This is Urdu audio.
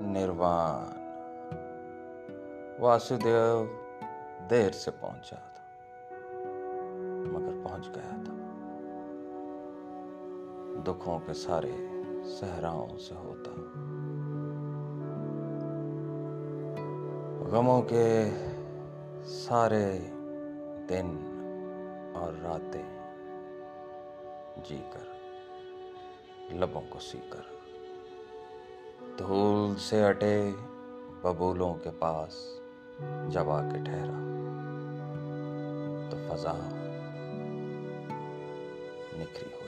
کاروان واسودیو دیر سے پہنچا تھا، مگر پہنچ گیا تھا۔ دکھوں کے سارے صحراؤں سے ہوتا۔ غموں کے سارے دن اور راتیں جی کر، لبوں کو سی کر۔ دھول سے اٹے ببولوں کے پاس جب آ کے ٹھہرا تو فضا نکھری ہو